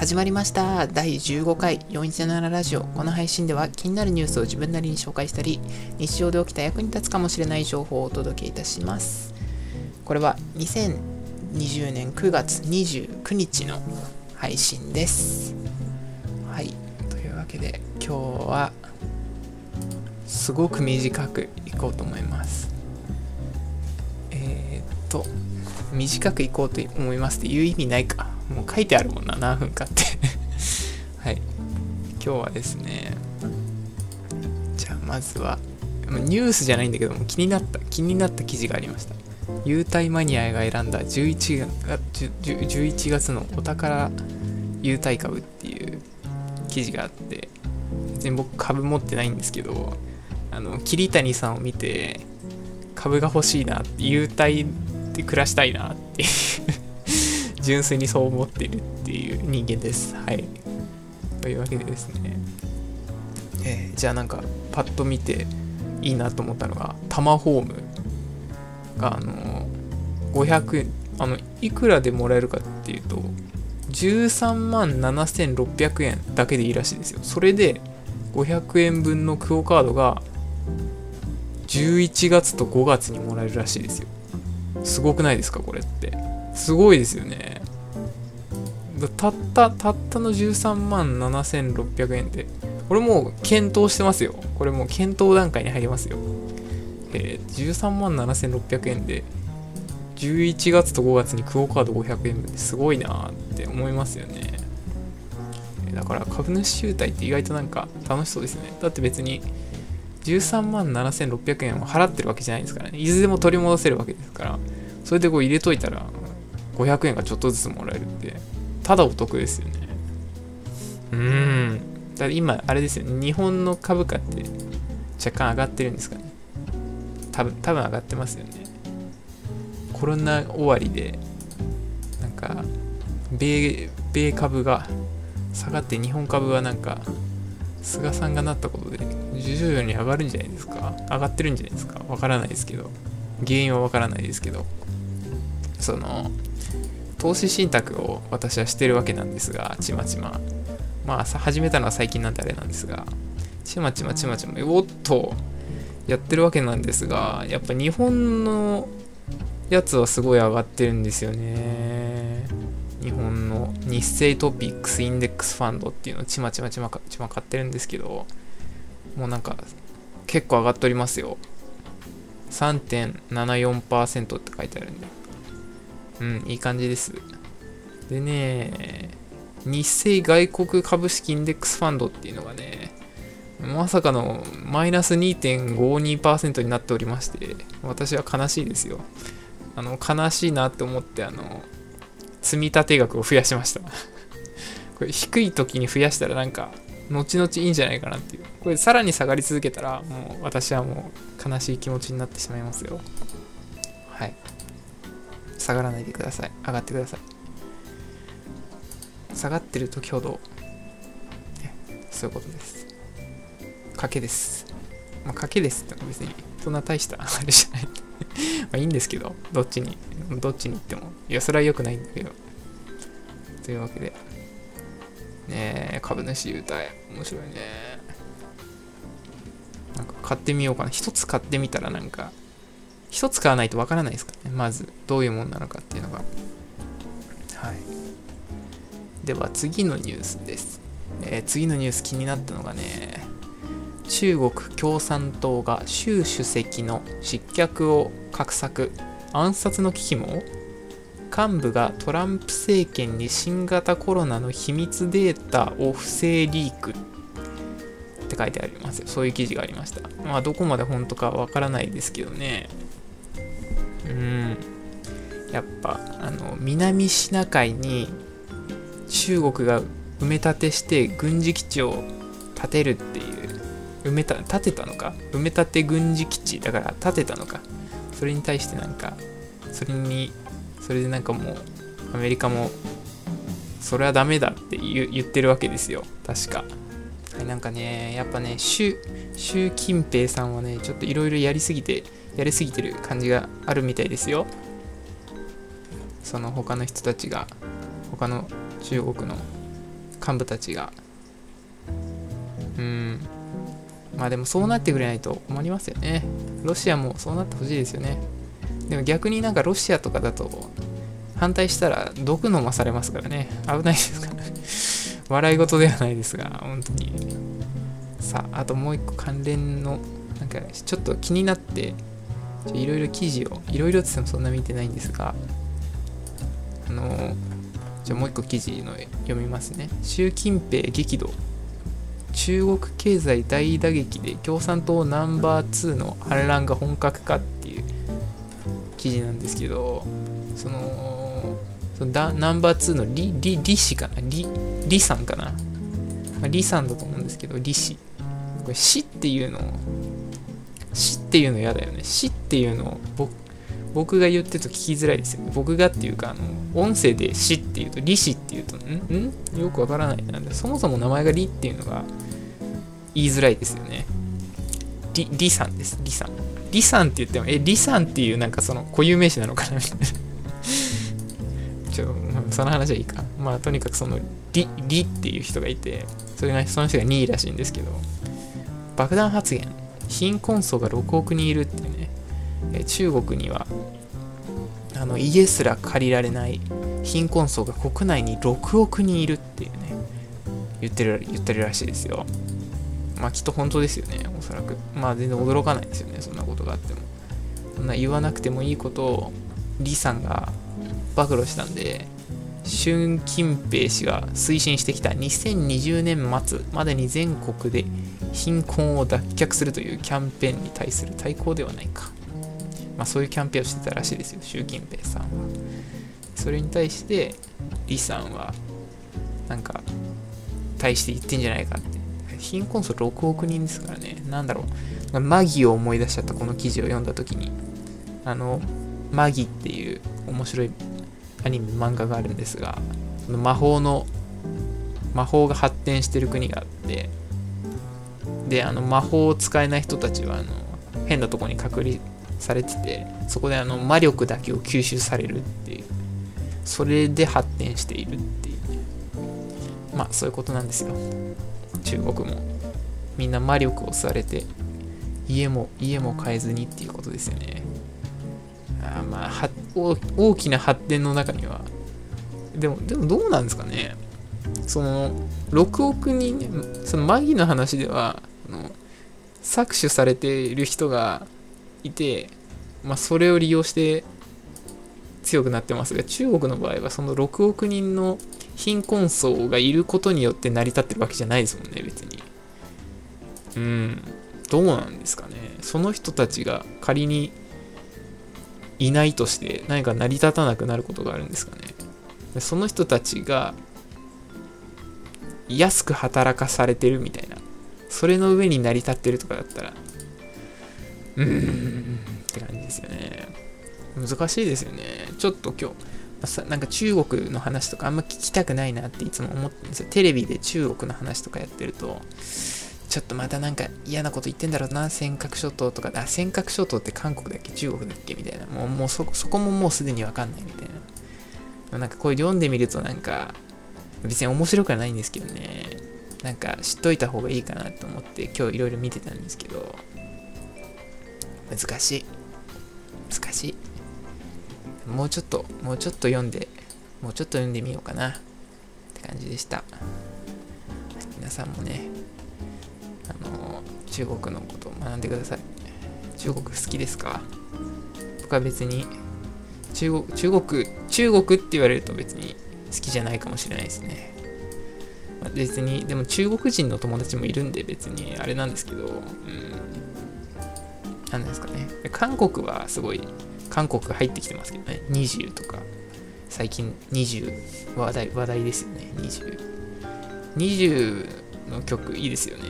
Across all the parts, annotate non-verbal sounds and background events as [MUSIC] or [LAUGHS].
始まりました。第15回417ラジオ。この配信では気になるニュースを自分なりに紹介したり日常で起きた役に立つかもしれない情報をお届けいたします。これは2020年9月29日の配信です。はい。というわけで今日はすごく短くいこうと思います。えー、っと短くいこうと思いますっていう意味ないか。もう書いてあるもんな何分かって。[LAUGHS] はい。今日はですねじゃあまずはニュースじゃないんだけども気になった気になった記事がありました。優待マニアが選んだ 11, 月11月のお宝優待株っていう記事があって別に僕株持ってないんですけどあの桐谷さんを見て株が欲しいなって優待で暮らしたいなっていう純粋にそう思ってるっていう人間です。はい。というわけでですね、えー、じゃあなんかパッと見ていいなと思ったのが、タマホームがあの500円、あの、いくらでもらえるかっていうと、13万7600円だけでいいらしいですよ。それで500円分のクオカードが11月と5月にもらえるらしいですよ。すごくないですかこれって。すごいですよね。たった、たったの13万7600円で、これもう検討してますよ。これもう検討段階に入りますよ。えー、13万7600円で、11月と5月にクオカード500円分ってすごいなって思いますよね。だから株主集体って意外となんか楽しそうですね。だって別に13万7600円を払ってるわけじゃないですからね。いつでも取り戻せるわけですから、それでこう入れといたら500円がちょっとずつもらえるって、ただお得ですよね。うーん。だ今、あれですよね。日本の株価って若干上がってるんですかね。多分、多分上がってますよね。コロナ終わりで、なんか、米、米株が下がって日本株はなんか、菅さんがなったことで、徐々に上がるんじゃないですか？上がってるんじゃないですか？わからないですけど。原因はわからないですけど。その、投資信託を私はしてるわけなんですが、ちまちま。まあ、始めたのは最近なんであれなんですが、ちまちまちまちま、おっと、やってるわけなんですが、やっぱ日本のやつはすごい上がってるんですよね。ニッセイ TOPIX インデックスファンドっていうのをちまちまちまかちま買ってるんですけど、もうなんか結構上がっておりますよ。3.74%って書いてあるんで。うん、いい感じです。でね、ニッセイ外国株式インデックスファンドっていうのがね、まさかのマイナス2.52%になっておりまして、私は悲しいですよ。あの、悲しいなって思って、あの、積立額を増やしました。[LAUGHS] これ低い時に増やしたらなんか、後々いいんじゃないかなっていう。これさらに下がり続けたら、もう私はもう悲しい気持ちになってしまいますよ。はい。下がらないでください。上がってください。下がってる時ほど、そういうことです。賭けです。ま、賭けですって別に、そんな大したあれじゃない。まあいいんですけど、どっちに、どっちに行っても。いや、それは良くないんだけど。というわけで、ねえ、株主優待、面白いね。なんか買ってみようかな。一つ買ってみたらなんか、一つ買わないとわからないですからね。まず、どういうものなのかっていうのが。はい。では、次のニュースです。えー、次のニュース気になったのがね、中国共産党が習主席の失脚を画策、暗殺の危機も幹部がトランプ政権に新型コロナの秘密データを不正リークって書いてあります。そういう記事がありました。まあ、どこまで本当かわからないですけどね。うん。やっぱ、あの、南シナ海に中国が埋め立てして軍事基地を建てるっていう、埋めた、建てたのか？埋め立て軍事基地？だから建てたのか。それに対してなんか、それに、それでなんかもう、アメリカも、それはダメだって言ってるわけですよ。確か。はい、なんかね、やっぱね、習、習近平さんはね、ちょっといろいろやりすぎて、やりすぎてる感じがあるみたいですよ。その他の人たちが、他の中国の幹部たちがうんまあでもそうなってくれないと困りますよね。ロシアもそうなってほしいですよね。でも逆になんかロシアとかだと反対したら毒飲まされますからね。危ないですから。[LAUGHS] 笑い事ではないですが本当に。さああともう一個関連のなんかちょっと気になっていろいろ記事をいろいろって言ってもそんな見てないんですがあのじゃあもう一個記事の読みますね。習近平激怒。中国経済大打撃で共産党ナンバー2の反乱が本格化っていう記事なんですけどそのそのだナンバー2のリリリ氏かな？リリさんかな、まあ、リさんだと思うんですけどリ氏。これ死っていうの死っていうの嫌だよね。死っていうの僕僕が言ってると聞きづらいですよね。僕がっていうか、あの、音声で死っていうと、李氏っていうと、んん？よくわからないな。んで、そもそも名前が李っていうのが言いづらいですよね。李、李さんです、李さん。李さんって言っても、え、李さんっていうなんかその固有名詞なのかなみたいな。[LAUGHS] ちょ、その話はいいか。まあ、とにかくその、李、李っていう人がいて、それが、その人が2位らしいんですけど、爆弾発言、貧困層が6億人いるっていうね、え中国にはあの家すら借りられない貧困層が国内に6億人いるっていうね言ってる言ってるらしいですよまあきっと本当ですよねおそらく。まあ全然驚かないですよねそんなことがあっても。そんな言わなくてもいいことを李さんが暴露したんで習近平氏が推進してきた2020年末までに全国で貧困を脱却するというキャンペーンに対する対抗ではないか。まあ、そういうキャンペーンをしてたらしいですよ習近平さんは。それに対して李さんはなんか対して言ってんじゃないかって貧困層6億人ですからね。なんだろう。マギを思い出しちゃったこの記事を読んだ時に。あのマギっていう面白いアニメ漫画があるんですがその魔法の魔法が発展してる国があってであの魔法を使えない人たちはあの変なとこに隔離されててそこであの魔力だけを吸収されるっていうそれで発展しているっていう。まあそういうことなんですよ。中国もみんな魔力を吸われて家も家も変えずにっていうことですよね。あまあ大きな発展の中には。でもでもどうなんですかね。その6億人そのマギの話では搾取されている人がいて、まあ、それを利用して強くなってますが中国の場合はその6億人の貧困層がいることによって成り立ってるわけじゃないですもんね別に。うん。どうなんですかね。その人たちが仮にいないとして何か成り立たなくなることがあるんですかね。その人たちが安く働かされてるみたいな。それの上に成り立ってるとかだったらうーんって感じですよね。難しいですよね。ちょっと今日、なんか中国の話とかあんま聞きたくないなっていつも思ってるんですよ。テレビで中国の話とかやってると、ちょっとまたなんか嫌なこと言ってんだろうな、尖閣諸島とか、あ、尖閣諸島って韓国だっけ？中国だっけ？みたいな。もうもうそそこももうすでにわかんないみたいな。なんかこういう読んでみるとなんか、別に面白くはないんですけどね。なんか知っといた方がいいかなと思って今日いろいろ見てたんですけど、難しい難しいもうちょっともうちょっと読んでもうちょっと読んでみようかな。って感じでした。皆さんもねあの中国のことを学んでください。中国好きですか？僕は別に中国中国中国って言われると別に好きじゃないかもしれないですね。別にでも中国人の友達もいるんで別にあれなんですけど、うん、何ですかね。韓国はすごい、韓国入ってきてますけどね。20とか、最近20話題、話題ですよね。20。20の曲いいですよね。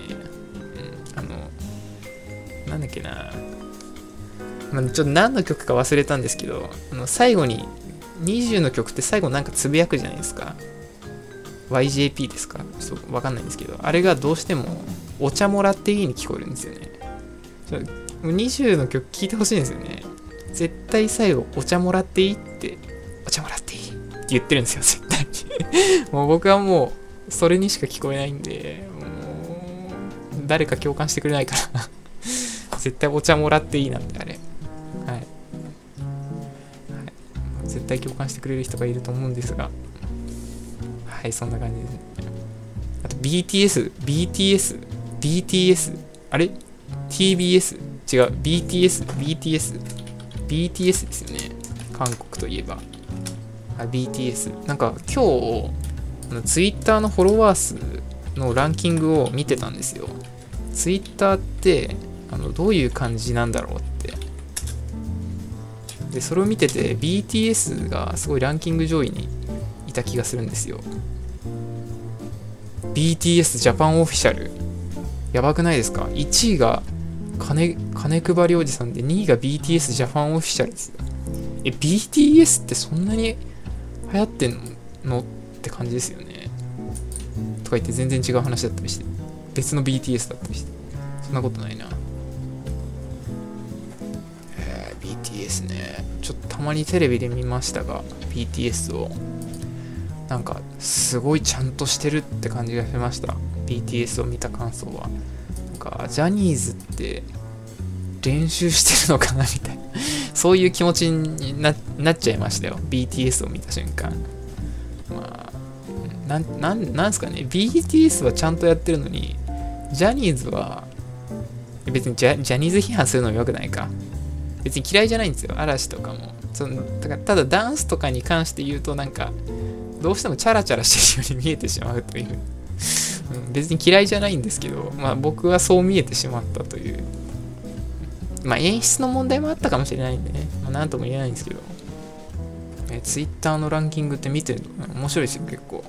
うん。あの、なんだっけな。ま、ちょっと何の曲か忘れたんですけど、あの最後に、20の曲って最後なんかつぶやくじゃないですか。YJP ですか？ちょっとわかんないんですけど、あれがどうしてもお茶もらっていいに聞こえるんですよね。20の曲聴いてほしいんですよね。絶対最後、お茶もらっていいって、お茶もらっていい？って言ってるんですよ、絶対に [LAUGHS] もう僕はもうそれにしか聞こえないんで、もう、誰か共感してくれないから [LAUGHS] 絶対お茶もらっていいなって、あれ。はい。はい、絶対共感してくれる人がいると思うんですが、はい、そんな感じですね。あと、BTS、BTS、BTS、あれ ?TBS、違う、BTS、BTS、BTS ですよね。韓国といえば。あ、BTS。なんか今日、ツイッターのフォロワー数のランキングを見てたんですよ。ツイッターってあのどういう感じなんだろうって。で、それを見てて BTS がすごいランキング上位にいた気がするんですよ。BTS ジャパンオフィシャル。やばくないですか ?1 位が金金配りおじさんで2位が BTS ジャパンオフィシャルです。え、BTS ってそんなに流行ってんの？って感じですよね。とか言って全然違う話だったりして。別の BTS だったりして。そんなことないな。えー、BTS ね。ちょっとたまにテレビで見ましたが、BTS を。なんか、すごいちゃんとしてるって感じがしました。BTS を見た感想は。なんか、ジャニーズって練習してるのかなみたいな。そういう気持ちになっちゃいましたよ。BTS を見た瞬間。まあ、なん、なん、なんすかね。BTS はちゃんとやってるのに、ジャニーズは、別にジャジャニーズ批判するのも良くないか。別に嫌いじゃないんですよ。嵐とかも。そのだからただダンスとかに関して言うと、なんか、どうしてもチャラチャラしてるように見えてしまうという。別に嫌いじゃないんですけど、まあ僕はそう見えてしまったというまあ演出の問題もあったかもしれないんでね、まあ、なんとも言えないんですけど、え Twitter のランキングって見てるの面白いですよ、結構。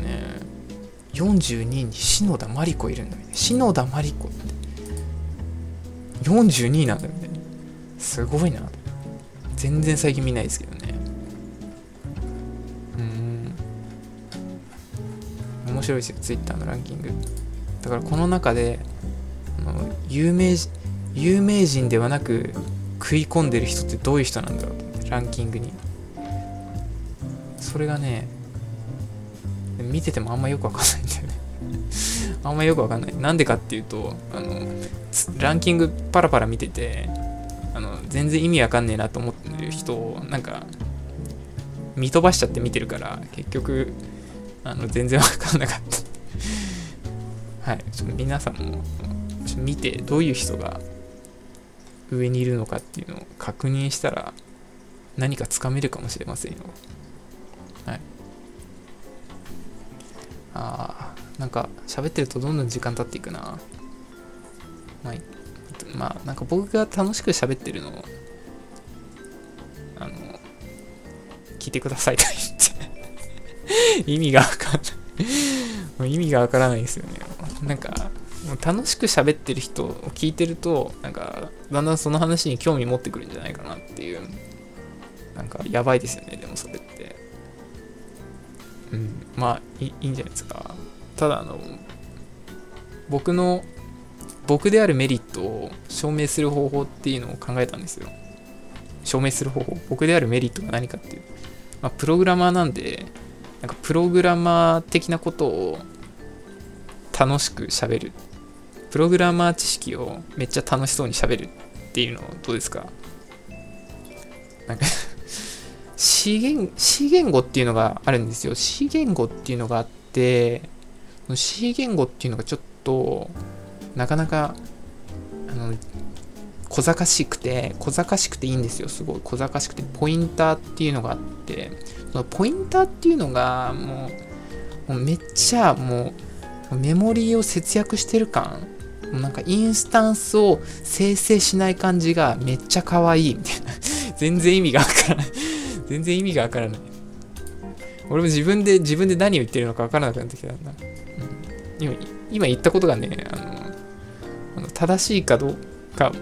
ね42位に篠田麻里子いるんだみたいな。篠田麻里子って、42位なんだみたいな。すごいな。全然最近見ないですけどね。うん。面白いですよ、Twitter のランキング。だからこの中で、有名有名人ではなく食い込んでる人ってどういう人なんだろうランキングに。それがね見ててもあんまよくわかんないんだよね。[LAUGHS] あんまよくわかんない。なんでかっていうとあのランキングパラパラ見ててあの全然意味わかんねえなと思ってる人をなんか見飛ばしちゃって見てるから結局あの全然わかんなかった。はい。ちょっと皆さんも見てどういう人が上にいるのかっていうのを確認したら何かつかめるかもしれませんよ。はい。ああ、なんか喋ってるとどんどん時間経っていくな。まあ、まあ、なんか僕が楽しく喋ってるのを、あの、聞いてくださいと言って [LAUGHS] 意味がわかんない [LAUGHS] 意味がわからないですよね。なんか、楽しく喋ってる人を聞いてると、なんか、だんだんその話に興味持ってくるんじゃないかなっていう、なんか、やばいですよね、でもそれって。うん、まあい、いいんじゃないですか。ただ、あの、僕の、僕であるメリットを証明する方法っていうのを考えたんですよ。証明する方法。僕であるメリットが何かっていう。まあ、プログラマーなんで、なんかプログラマー的なことを楽しく喋るプログラマー知識をめっちゃ楽しそうに喋るっていうのどうですか？なんか C 言 C 言語っていうのがあるんですよ。C 言語っていうのがあって C 言語っていうのがちょっとなかなかあの小賢しくて小賢しくていいんですよすごい。小賢しくてポインターっていうのがあってそのポインターっていうのがもうもうめっちゃもうメモリーを節約してる感なんかインスタンスを生成しない感じがめっちゃ可愛いみたいな。[LAUGHS] 全然意味がわからない。[LAUGHS] 全然意味がわからない。俺も自分で、自分で何を言ってるのかわからなくなってきたんだ。うん、今、今言ったことがね、あの、あの正しいかどうか、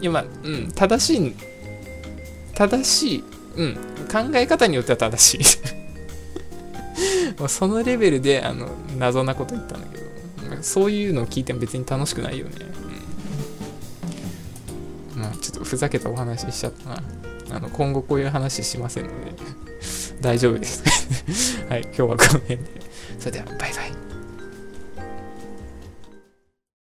今、うん、正しい、正しい、うん、考え方によっては正しい。[LAUGHS] そのレベルで、あの、謎なこと言ったんだけど。そういうのを聞いても別に楽しくないよね。うん。まあ、ちょっとふざけたお話ししちゃったな。あの、今後こういう話しませんので [LAUGHS] 大丈夫です。[LAUGHS] はい、今日はこの辺で。それでは、バイバイ。